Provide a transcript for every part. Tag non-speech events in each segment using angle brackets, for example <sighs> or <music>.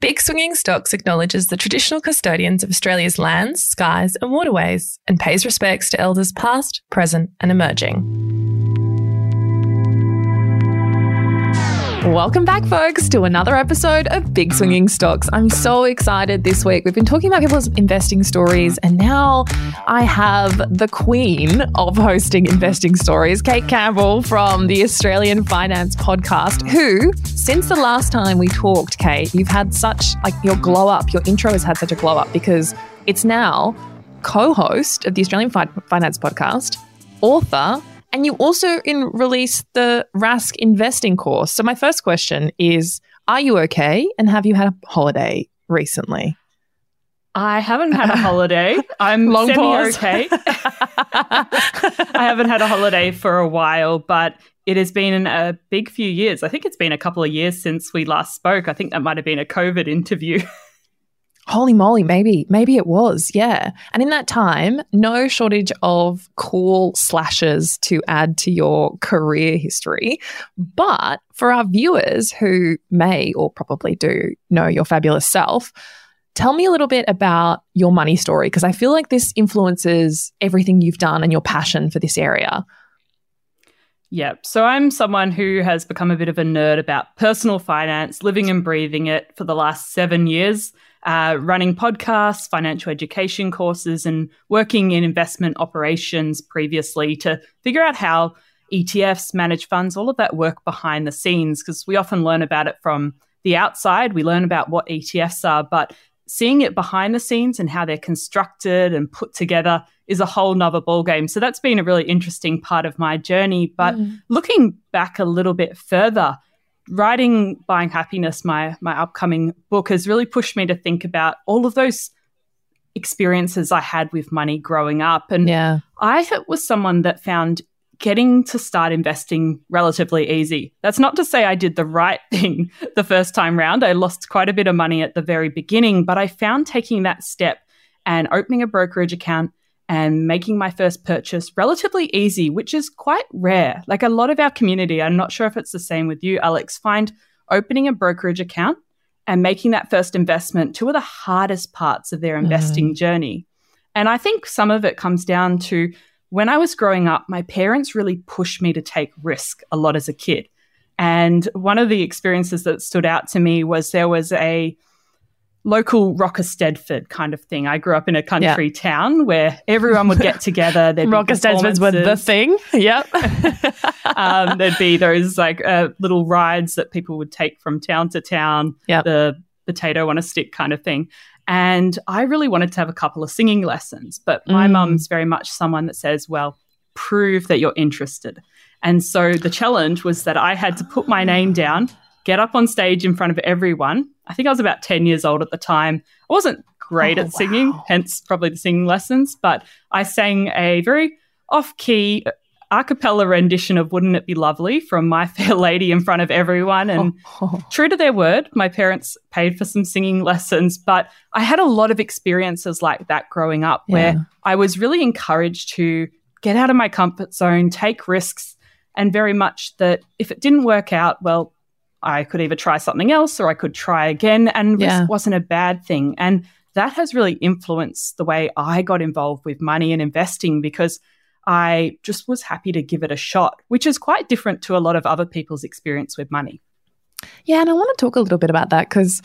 Big Swinging Stocks acknowledges the traditional custodians of Australia's lands, skies, and waterways and pays respects to elders past, present, and emerging. Welcome back, folks, to another episode of Big Swinging Stocks. I'm so excited this week. We've been talking about people's investing stories, and now I have the queen of hosting investing stories, Kate Campbell from the Australian Finance Podcast, who, since the last time we talked, Kate, you've had such like your glow up, your intro has had such a glow up because it's now co host of the Australian Finance Podcast, author, and you also in released the Rask investing course. So my first question is, are you okay? And have you had a holiday recently? I haven't had a <laughs> holiday. I'm Long pause. okay. <laughs> I haven't had a holiday for a while, but it has been a big few years. I think it's been a couple of years since we last spoke. I think that might have been a COVID interview. <laughs> Holy moly, maybe, maybe it was, yeah. And in that time, no shortage of cool slashes to add to your career history. But for our viewers who may or probably do know your fabulous self, tell me a little bit about your money story, because I feel like this influences everything you've done and your passion for this area. Yeah. So I'm someone who has become a bit of a nerd about personal finance, living and breathing it for the last seven years uh, running podcasts, financial education courses, and working in investment operations previously to figure out how ETFs, manage funds, all of that work behind the scenes, because we often learn about it from the outside. We learn about what ETFs are, but seeing it behind the scenes and how they're constructed and put together is a whole nother ballgame. So that's been a really interesting part of my journey. But mm. looking back a little bit further, writing Buying Happiness, my my upcoming book, has really pushed me to think about all of those experiences I had with money growing up. And yeah. I was someone that found getting to start investing relatively easy. That's not to say I did the right thing <laughs> the first time round. I lost quite a bit of money at the very beginning, but I found taking that step and opening a brokerage account and making my first purchase relatively easy, which is quite rare. Like a lot of our community, I'm not sure if it's the same with you, Aleks, find opening a brokerage account and making that first investment two of the hardest parts of their investing mm. journey. And I think some of it comes down to when I was growing up, my parents really pushed me to take risk a lot as a kid. And one of the experiences that stood out to me was there was a local Rocker Stedford kind of thing. I grew up in a country yeah. town where everyone would get together. <laughs> Rocker Stedfords were the thing. <laughs> Yep. <laughs> um, there'd be those like uh, little rides that people would take from town to town. Yep. The potato on a stick kind of thing. And I really wanted to have a couple of singing lessons, but my mm. mum's very much someone that says, well, prove that you're interested. And so the challenge was that I had to put my name down get up on stage in front of everyone. I think I was about 10 years old at the time. I wasn't great oh, at singing, wow. hence probably the singing lessons, but I sang a very off key uh, a cappella rendition of Wouldn't It Be Lovely from My <laughs> Fair Lady in front of everyone. And oh, <laughs> oh. true to their word, my parents paid for some singing lessons, but I had a lot of experiences like that growing up yeah. where I was really encouraged to get out of my comfort zone, take risks, and very much that if it didn't work out, well, I could either try something else or I could try again. And yeah. wasn't a bad thing. And that has really influenced the way I got involved with money and investing because I just was happy to give it a shot, which is quite different to a lot of other people's experience with money. Yeah, and I want to talk a little bit about that because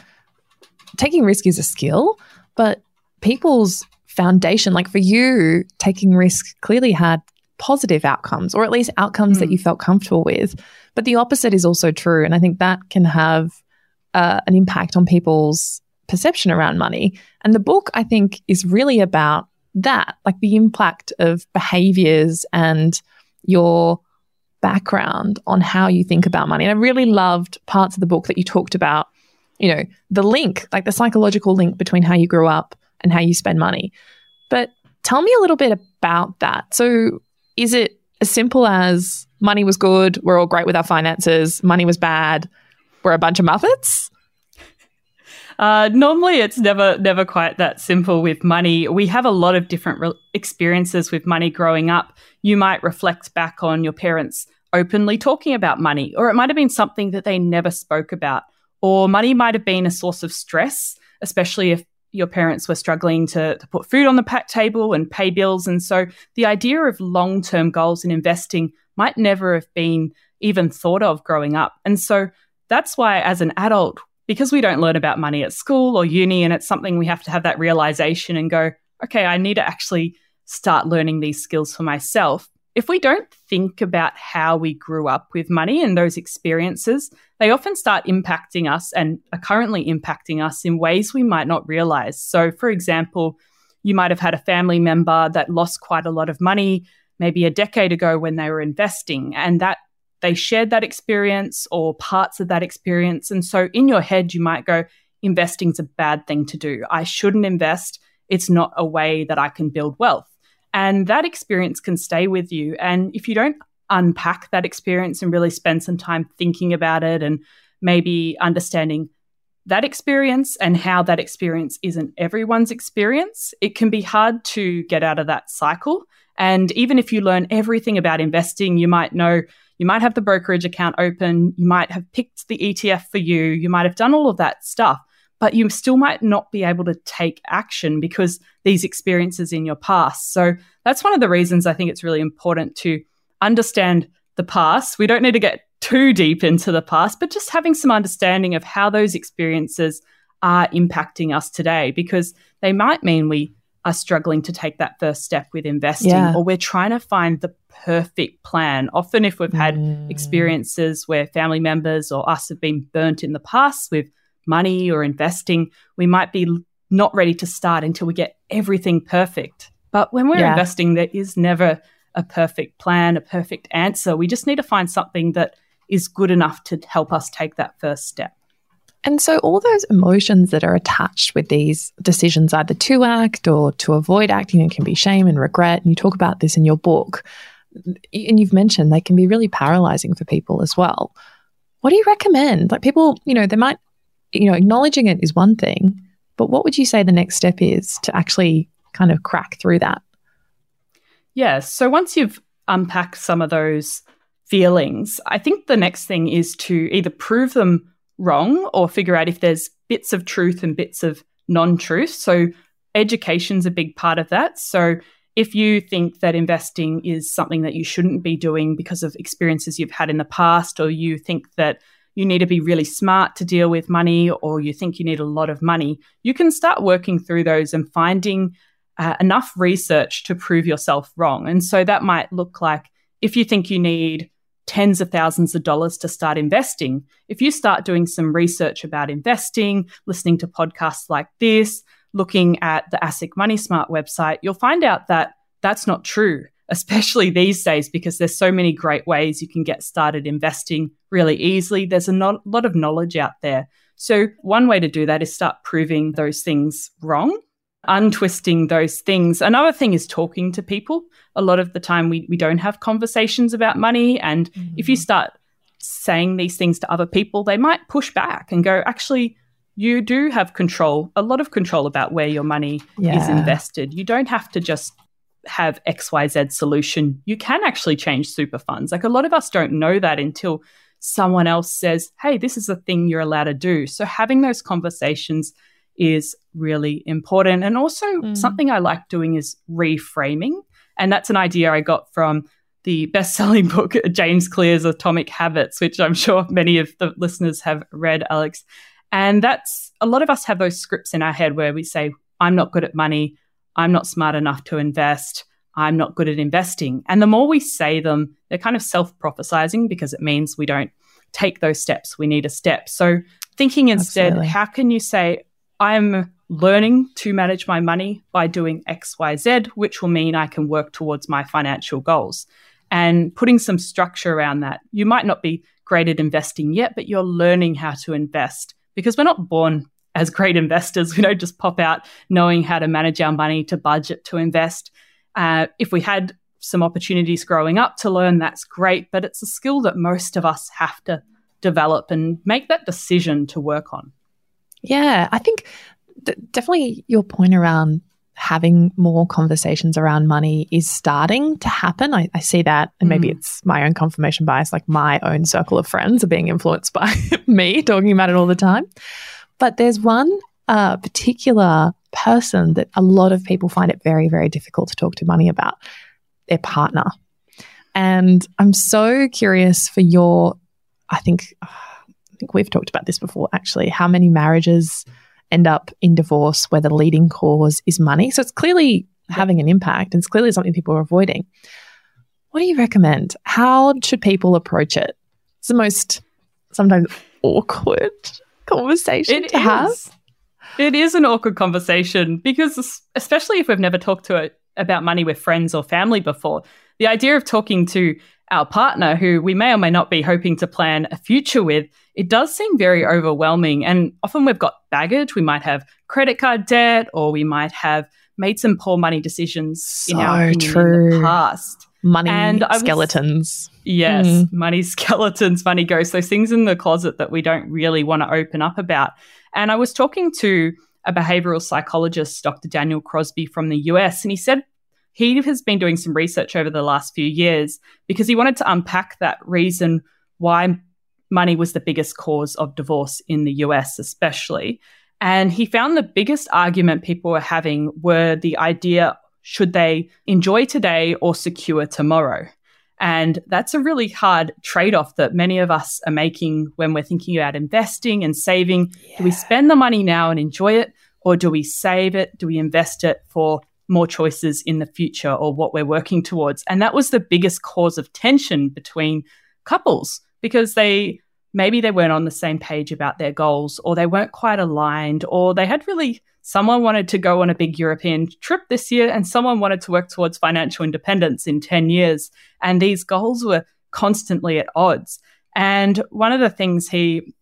taking risk is a skill, but people's foundation, like for you, taking risk clearly had positive outcomes, or at least outcomes mm. that hmm. you felt comfortable with. But the opposite is also true. And I think that can have uh, an impact on people's perception around money. And the book, I think, is really about that like the impact of behaviors and your background on how you think about money. And I really loved parts of the book that you talked about, you know, the link, like the psychological link between how you grew up and how you spend money. But tell me a little bit about that. So, is it as simple as money was good, we're all great with our finances, money was bad, we're a bunch of muppets? Uh, normally, it's never never quite that simple with money. We have a lot of different re- experiences with money growing up. You might reflect back on your parents openly talking about money, or it might have been something that they never spoke about, or money might have been a source of stress, especially if your parents were struggling to, to put food on the table and pay bills. And so the idea of long term goals in investing might never have been even thought of growing up. And so that's why, as an adult, because we don't learn about money at school or uni, and it's something we have to have that realization and go, okay, I need to actually start learning these skills for myself. If we don't think about how we grew up with money and those experiences, they often start impacting us and are currently impacting us in ways we might not realize. So, for example, you might have had a family member that lost quite a lot of money maybe a decade ago when they were investing, and that they shared that experience or parts of that experience. And so in your head, you might go, investing's a bad thing to do. I shouldn't invest. It's not a way that I can build wealth. And that experience can stay with you. And if you don't unpack that experience and really spend some time thinking about it and maybe understanding that experience and how that experience isn't everyone's experience, it can be hard to get out of that cycle. And even if you learn everything about investing, you might know, you might have the brokerage account open, you might have picked the ETF for you, you might have done all of that stuff but you still might not be able to take action because these experiences in your past. So that's one of the reasons I think it's really important to understand the past. We don't need to get too deep into the past, but just having some understanding of how those experiences are impacting us today because they might mean we are struggling to take that first step with investing yeah. or we're trying to find the perfect plan. Often, if we've had mm. experiences where family members or us have been burnt in the past with money or investing, we might be not ready to start until we get everything perfect. But when we're yeah. investing, there is never a perfect plan, a perfect answer. We just need to find something that is good enough to help us take that first step. And so, all those emotions that are attached with these decisions, either to act or to avoid acting, it can be shame and regret. And you talk about this in your book. And you've mentioned they can be really paralyzing for people as well. What do you recommend? Like, people, you know, they might you know, acknowledging it is one thing, but what would you say the next step is to actually kind of crack through that? Yeah. So once you've unpacked some of those feelings, I think the next thing is to either prove them wrong or figure out if there's bits of truth and bits of non truth. So education's a big part of that. So if you think that investing is something that you shouldn't be doing because of experiences you've had in the past, or you think that you need to be really smart to deal with money or you think you need a lot of money, you can start working through those and finding uh, enough research to prove yourself wrong. And so that might look like if you think you need tens of thousands of dollars to start investing, if you start doing some research about investing, listening to podcasts like this, looking at the ASIC Money Smart website, you'll find out that that's not true especially these days because there's so many great ways you can get started investing really easily. There's a no- lot of knowledge out there. So, one way to do that is start proving those things wrong, untwisting those things. Another thing is talking to people. A lot of the time, we, we don't have conversations about money. And mm-hmm. if you start saying these things to other people, they might push back and go, actually, you do have control, a lot of control about where your money yeah. is invested. You don't have to just have XYZ solution, you can actually change super funds. Like a lot of us don't know that until someone else says, hey, this is a thing you're allowed to do. So having those conversations is really important. And also, mm. something I like doing is reframing. And that's an idea I got from the best selling <laughs> book, James Clear's Atomic Habits, which I'm sure many of the listeners have read, Aleks. And that's a lot of us have those scripts in our head where we say, I'm not good at money. I'm not smart enough to invest. I'm not good at investing. And the more we say them, they're kind of self prophesizing because it means we don't take those steps. We need a step. So, thinking instead, Absolutely. how can you say, I'm learning to manage my money by doing XYZ, which will mean I can work towards my financial goals? And putting some structure around that. You might not be great at investing yet, but you're learning how to invest because we're not born as great investors. <laughs> We don't just pop out knowing how to manage our money, to budget, to invest. Uh, if we had some opportunities growing up to learn, that's great, but it's a skill that most of us have to develop and make that decision to work on. Yeah, I think th- definitely your point around having more conversations around money is starting to happen. I, I see that, and maybe Mm. it's my own confirmation bias, like my own circle of friends are being influenced by <laughs> me talking about it all the time. But there's one uh, particular person that a lot of people find it very, very difficult to talk to money about their partner. And I'm so curious for your, I think, I think we've talked about this before actually, how many marriages end up in divorce where the leading cause is money. So it's clearly having an impact and it's clearly something people are avoiding. What do you recommend? How should people approach it? It's the most sometimes awkward conversation It to have. It is an awkward conversation because, especially if we've never talked to it about money with friends or family before, the idea of talking to our partner, who we may or may not be hoping to plan a future with, it does seem very overwhelming. And often we've got baggage. We might have credit card debt, or we might have made some poor money decisions in our So opinion in the past. Money And was- skeletons. Yes, Mm. money skeletons, money ghosts, those things in the closet that we don't really want to open up about. And I was talking to a behavioral psychologist, Dr. Daniel Crosby from the US, and he said he has been doing some research over the last few years because he wanted to unpack that reason why money was the biggest cause of divorce in the US, especially. And he found the biggest argument people were having were the idea should they enjoy today or secure tomorrow? And that's a really hard trade off that many of us are making when we're thinking about investing and saving. Do we spend the money now and enjoy it, or do we save it? Do we invest it for more choices in the future or what we're working towards? And that was the biggest cause of tension between couples because they maybe they weren't on the same page about their goals or they weren't quite aligned or they had really someone wanted to go on a big European trip this year and someone wanted to work towards financial independence in 10 years. And these goals were constantly at odds. And one of the things he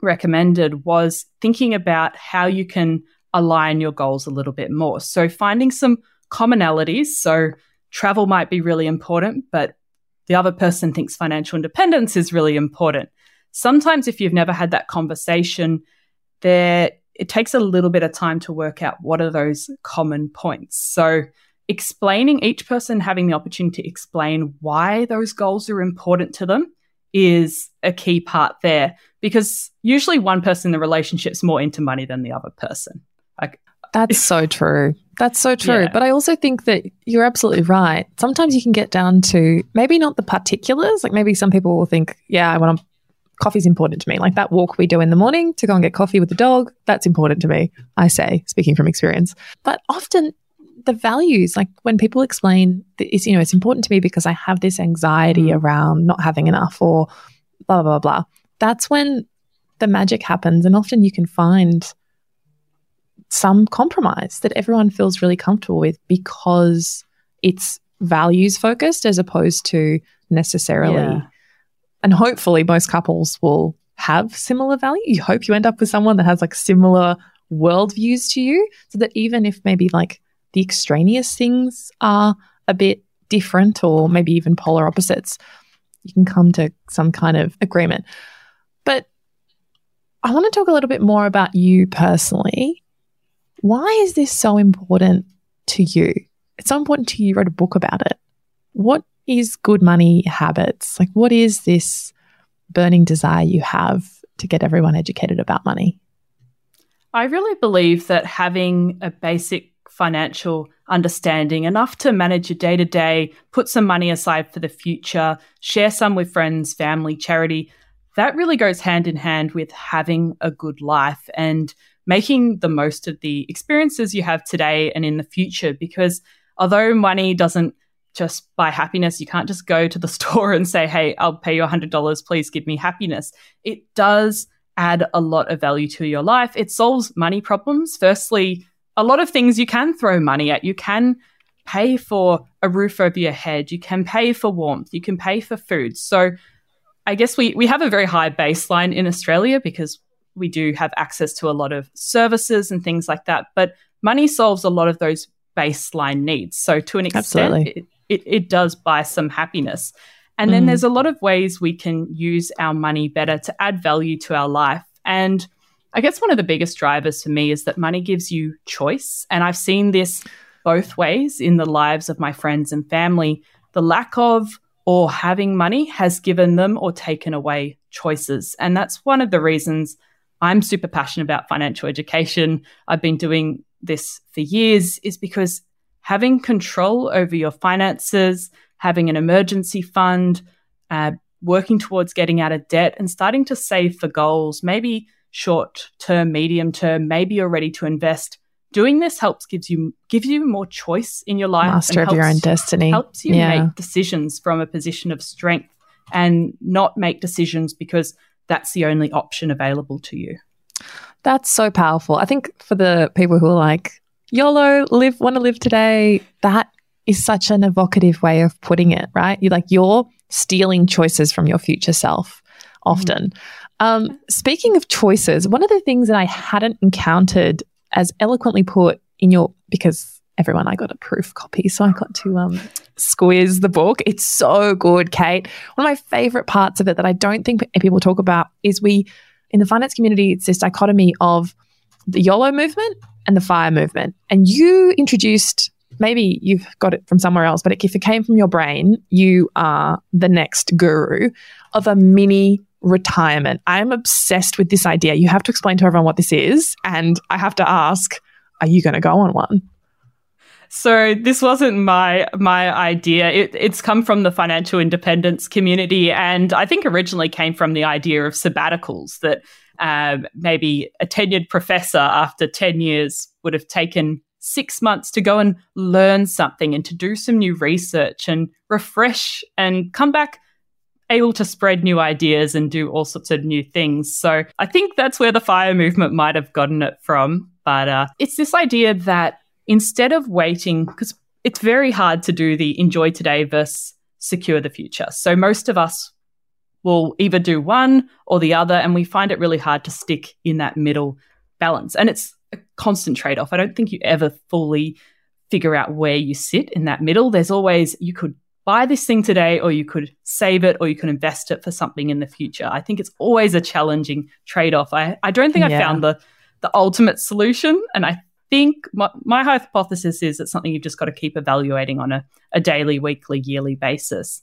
recommended was thinking about how you can align your goals a little bit more. So finding some commonalities. So travel might be really important but the other person thinks financial independence is really important. Sometimes if you've never had that conversation there it takes a little bit of time to work out what are those common points so explaining each person having the opportunity to explain why those goals are important to them is a key part there because usually one person in the relationship's more into money than the other person like That's so true. That's so true. Yeah. But I also think that you're absolutely right. Sometimes you can get down to maybe not the particulars. Like maybe some people will think, yeah, I want to, coffee's important to me. Like that walk we do in the morning to go and get coffee with the dog, that's important to me. I say, speaking from experience. But often the values, like when people explain it's, you know, it's important to me because I have this anxiety Mm. around not having enough or blah, blah, blah, blah. That's when the magic happens. And often you can find some compromise that everyone feels really comfortable with because it's values focused as opposed to necessarily Yeah. And hopefully most couples will have similar value you hope you end up with someone that has like similar worldviews to you so that even if maybe like the extraneous things are a bit different or maybe even polar opposites you can come to some kind of agreement but i want to talk a little bit more about you personally why is this so important to you? It's so important to you. You wrote a book about it. What is good money habits? Like, what is this burning desire you have to get everyone educated about money? I really believe that having a basic financial understanding, enough to manage your day to day, put some money aside for the future, share some with friends, family, charity, that really goes hand in hand with having a good life and making the most of the experiences you have today and in the future. Because although money doesn't just buy happiness, you can't just go to the <laughs> store and say, hey, I'll pay you $100, please give me happiness. It does add a lot of value to your life. It solves money problems. Firstly, a lot of things you can throw money at. You can pay for a roof over your head. You can pay for warmth. You can pay for food. So I guess we, we have a very high baseline in Australia because we do have access to a lot of services and things like that. But money solves a lot of those baseline needs. So to an extent, Absolutely. it, it, it does buy some happiness. And then Mm. there's a lot of ways we can use our money better to add value to our life. And I guess one of the biggest drivers for me is that money gives you choice. And I've seen this both ways in the lives of my friends and family. The lack of or having money has given them or taken away choices. And that's one of the reasons I'm super passionate about financial education. I've been doing this for years, is because having control over your finances, having an emergency fund, uh, working towards getting out of debt, and starting to save for goals, maybe short term, medium term, maybe you're ready to invest. Doing this helps gives you gives you more choice in your life master of helps, your own destiny. helps you yeah. make decisions from a position of strength and not make decisions because that's the only option available to you. That's so powerful. I think for the people who are like yolo live want to live today that is such an evocative way of putting it right You're like you're stealing choices from your future self often mm. um, speaking of choices one of the things that i hadn't encountered as eloquently put in your because everyone I got a proof copy, so I got to um, squeeze the book. It's so good, Kate. One of my favorite parts of it that I don't think people talk about is we in the finance community. It's this dichotomy of the YOLO movement and the FIRE movement, and you introduced. Maybe you've got it from somewhere else, but if it came from your brain, you are the next guru of a mini retirement. I'm obsessed with this idea. You have to explain to everyone what this is. And I have to ask, are you going to go on one? So this wasn't my my idea. It, it's come from the financial independence community, and I think originally came from the idea of sabbaticals that um, maybe a tenured professor after ten years would have taken six months to go and learn something and to do some new research and refresh and come back able to spread new ideas and do all sorts of new things. So I think that's where the fire movement might have gotten it from. But uh, it's this idea that instead of waiting, because it's very hard to do the enjoy today versus secure the future. So most of us will either do one or the other, and we find it really hard to stick in that middle balance. And it's a constant trade off. I don't think you ever fully figure out where you sit in that middle. There's always, you could buy this thing today, or you could save it, or you can invest it for something in the future. I think it's always a challenging trade off. I, I don't think yeah. I found the, the ultimate solution. And I think my, my hypothesis is it's something you've just got to keep evaluating on a, a daily, weekly, yearly basis.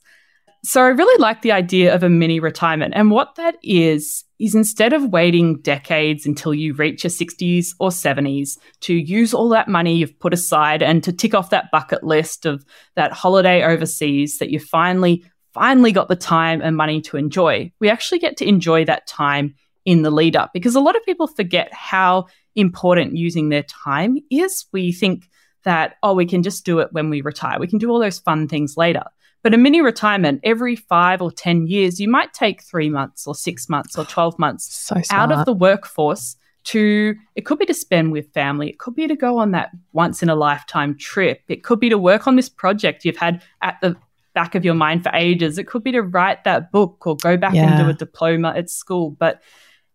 So I really like the idea of a mini retirement. And what that is, is instead of waiting decades until you reach your 60s or 70s to use all that money you've put aside and to tick off that bucket list of that holiday overseas that you finally, finally got the time and money to enjoy, we actually get to enjoy that time in the lead up because a lot of people forget how important using their time is. We think that, oh, we can just do it when we retire. We can do all those fun things later. But a mini retirement, every five or 10 years, you might take three months or six months or 12 months <sighs> so out of the workforce to, it could be to spend with family. It could be to go on that once in a lifetime trip. It could be to work on this project you've had at the back of your mind for ages. It could be to write that book or go back yeah. and do a diploma at school. But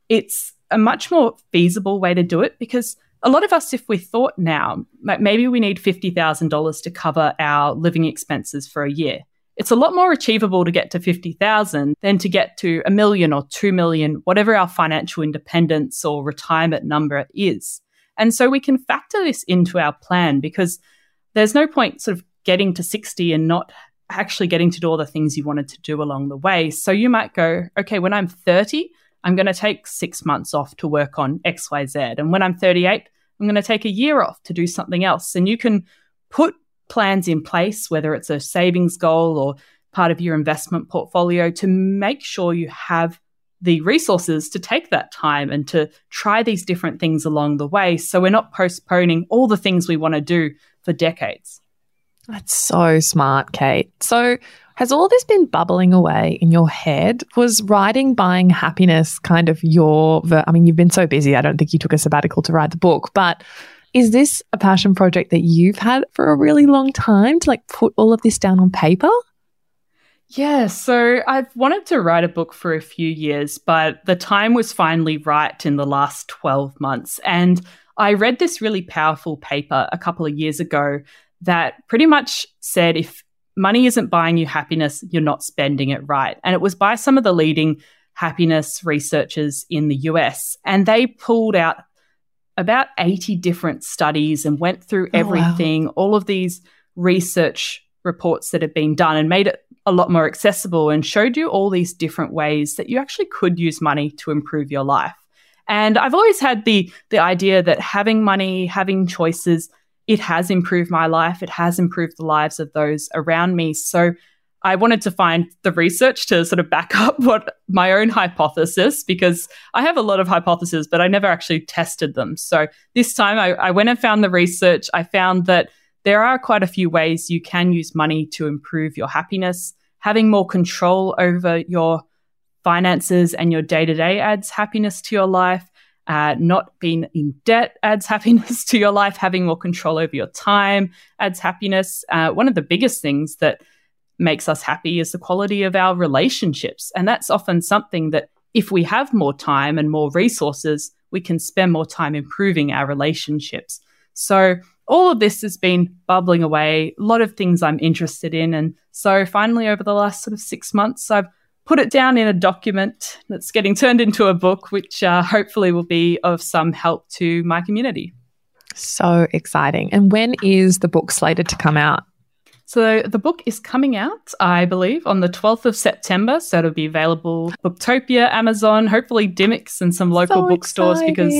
it's a much more feasible way to do it because a lot of us, if we thought now, maybe we need $50,000 to cover our living expenses for a year it's a lot more achievable to get to 50,000 than to get to a million or 2 million, whatever our financial independence or retirement number is. And so we can factor this into our plan because there's no point sort of getting to 60 and not actually getting to do all the things you wanted to do along the way. So you might go, okay, when I'm 30, I'm going to take six months off to work on XYZ. And when I'm 38, I'm going to take a year off to do something else. And you can put plans in place, whether it's a savings goal or part of your investment portfolio, to make sure you have the resources to take that time and to try these different things along the way. So we're not postponing all the things we want to do for decades. That's so smart, Kate. So, has all this been bubbling away in your head? Was writing Buying Happiness kind of your, I mean, you've been so busy. I don't think you took a sabbatical to write the book, but is this a passion project that you've had for a really long time to like put all of this down on paper? Yeah, so I've wanted to write a book for a few years, but the time was finally right in the last 12 months. And I read this really powerful paper a couple of years ago that pretty much said if money isn't buying you happiness, you're not spending it right. And it was by some of the leading happiness researchers in the US. And they pulled out about 80 different studies and went through everything, oh, wow. all of these research reports that had been done and made it a lot more accessible and showed you all these different ways that you actually could use money to improve your life. And I've always had the the idea that having money, having choices, it has improved my life. It has improved the lives of those around me. So I wanted to find the research to sort of back <laughs> up what my own hypothesis, because I have a lot of hypotheses, but I never actually tested them. So this time I, I went and found the research. I found that there are quite a few ways you can use money to improve your happiness. Having more control over your finances and your day to day adds happiness to your life. Uh, not being in debt adds <laughs> happiness to your life. Having more control over your time adds happiness. Uh, one of the biggest things that makes us happy is the quality of our relationships. And that's often something that if we have more time and more resources, we can spend more time improving our relationships. So all of this has been bubbling away, a lot of things I'm interested in. And so finally, over the last sort of six months, I've put it down in a document that's getting turned into a book, which uh, hopefully will be of some help to my community. So exciting. And when is the book slated to come out? So the book is coming out, I believe, on the 12th of September. So it'll be available Booktopia, Amazon, hopefully Dymocks and some local so bookstores because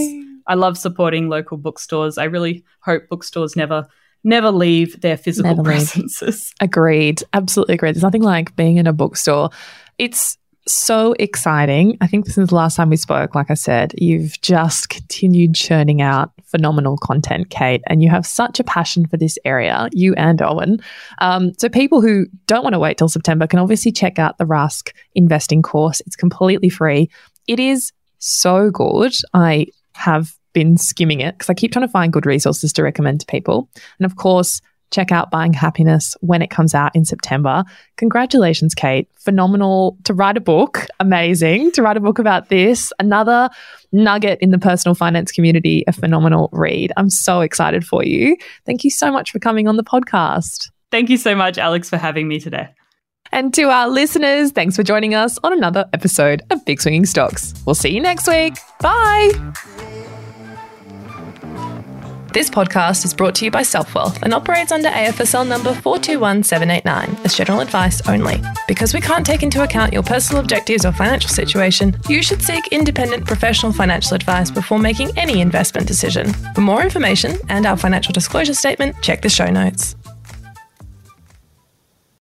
I love supporting local bookstores. I really hope bookstores never never leave their physical never presences. Leave. Agreed. Absolutely agreed. There's nothing like being in a bookstore. It's so exciting. I think since the last time we spoke, like I said, you've just continued churning out phenomenal content, Kate, and you have such a passion for this area, you and Owen. Um, so, people who don't want to wait till September can obviously check out the Rask investing course. It's completely free. It is so good. I have been skimming it because I keep trying to find good resources to recommend to people. And of course, check out Buying Happiness when it comes out in September. Congratulations, Kate. Phenomenal to write a book. Amazing to write a book about this. Another nugget in the personal finance community, a phenomenal read. I'm so excited for you. Thank you so much for coming on the podcast. Thank you so much, Aleks, for having me today. And to our listeners, thanks for joining us on another episode of Big Swinging Stocks. We'll see you next week. Bye. This podcast is brought to you by Selfwealth and operates under AFSL number 421789 as general advice only. Because we can't take into account your personal objectives or financial situation, you should seek independent professional financial advice before making any investment decision. For more information and our financial disclosure statement, check the show notes.